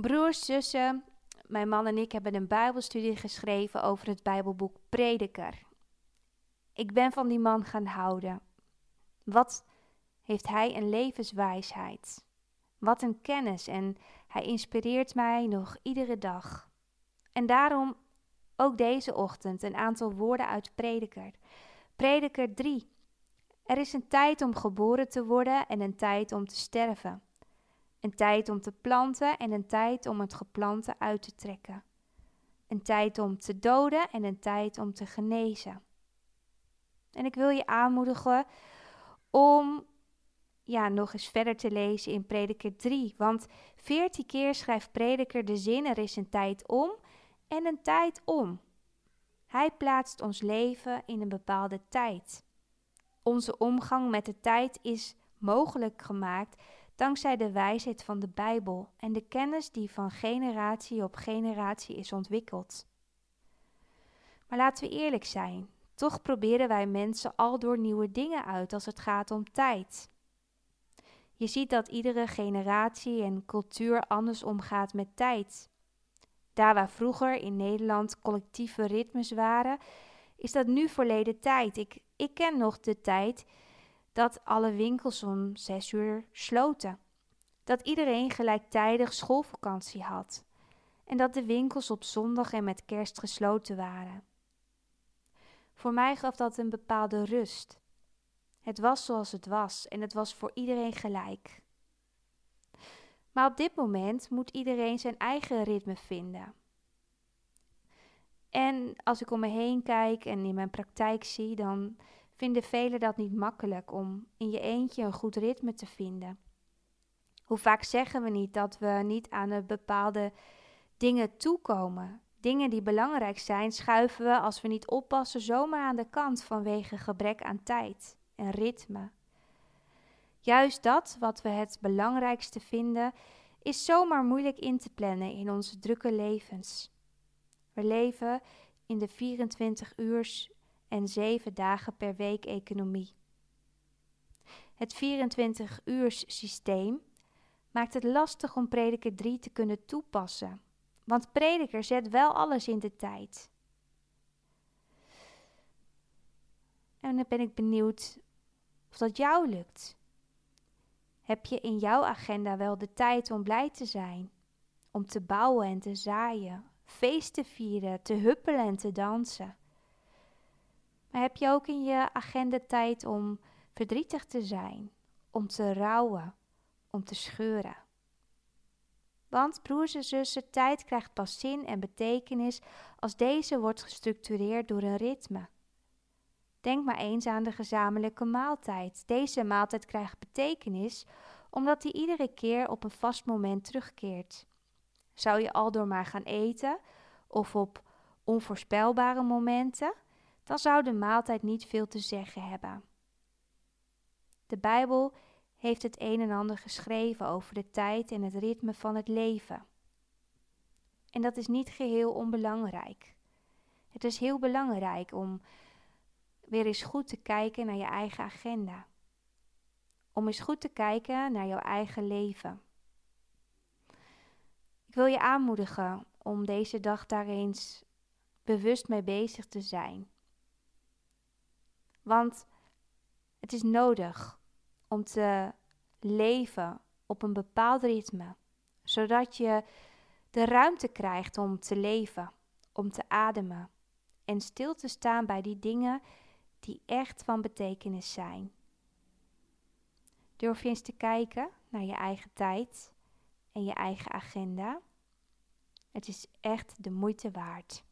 Broers, zussen, mijn man en ik hebben een Bijbelstudie geschreven over het Bijbelboek Prediker. Ik ben van die man gaan houden. Wat heeft hij een levenswijsheid? Wat een kennis en hij inspireert mij nog iedere dag. En daarom ook deze ochtend een aantal woorden uit Prediker. Prediker 3. Er is een tijd om geboren te worden en een tijd om te sterven. Een tijd om te planten en een tijd om het geplante uit te trekken. Een tijd om te doden en een tijd om te genezen. En ik wil je aanmoedigen om ja, nog eens verder te lezen in Prediker 3. Want veertien keer schrijft Prediker de zin: er is een tijd om en een tijd om. Hij plaatst ons leven in een bepaalde tijd. Onze omgang met de tijd is mogelijk gemaakt dankzij de wijsheid van de Bijbel en de kennis die van generatie op generatie is ontwikkeld. Maar laten we eerlijk zijn, toch proberen wij mensen al door nieuwe dingen uit als het gaat om tijd. Je ziet dat iedere generatie en cultuur anders omgaat met tijd. Daar waar vroeger in Nederland collectieve ritmes waren, is dat nu verleden tijd. Ik, ik ken nog de tijd dat alle winkels om zes uur sloten. Dat iedereen gelijktijdig schoolvakantie had. En dat de winkels op zondag en met kerst gesloten waren. Voor mij gaf dat een bepaalde rust. Het was zoals het was en het was voor iedereen gelijk. Maar op dit moment moet iedereen zijn eigen ritme vinden. En als ik om me heen kijk en in mijn praktijk zie, dan vinden velen dat niet makkelijk om in je eentje een goed ritme te vinden. Hoe vaak zeggen we niet dat we niet aan bepaalde dingen toekomen? Dingen die belangrijk zijn, schuiven we als we niet oppassen zomaar aan de kant vanwege gebrek aan tijd en ritme. Juist dat wat we het belangrijkste vinden, is zomaar moeilijk in te plannen in onze drukke levens. We leven in de 24 uur en 7 dagen per week economie. Het 24 uurs systeem maakt het lastig om prediker 3 te kunnen toepassen, want prediker zet wel alles in de tijd. En dan ben ik benieuwd of dat jou lukt. Heb je in jouw agenda wel de tijd om blij te zijn, om te bouwen en te zaaien, feest te vieren, te huppelen en te dansen? Maar heb je ook in je agenda tijd om verdrietig te zijn, om te rouwen, om te scheuren? Want broers en zussen, tijd krijgt pas zin en betekenis als deze wordt gestructureerd door een ritme. Denk maar eens aan de gezamenlijke maaltijd. Deze maaltijd krijgt betekenis omdat die iedere keer op een vast moment terugkeert. Zou je al door maar gaan eten of op onvoorspelbare momenten, dan zou de maaltijd niet veel te zeggen hebben. De Bijbel heeft het een en ander geschreven over de tijd en het ritme van het leven. En dat is niet geheel onbelangrijk. Het is heel belangrijk om weer eens goed te kijken naar je eigen agenda. Om eens goed te kijken naar jouw eigen leven. Ik wil je aanmoedigen om deze dag daar eens bewust mee bezig te zijn. Want het is nodig om te leven op een bepaald ritme, zodat je de ruimte krijgt om te leven, om te ademen en stil te staan bij die dingen die echt van betekenis zijn. Durf eens te kijken naar je eigen tijd en je eigen agenda. Het is echt de moeite waard.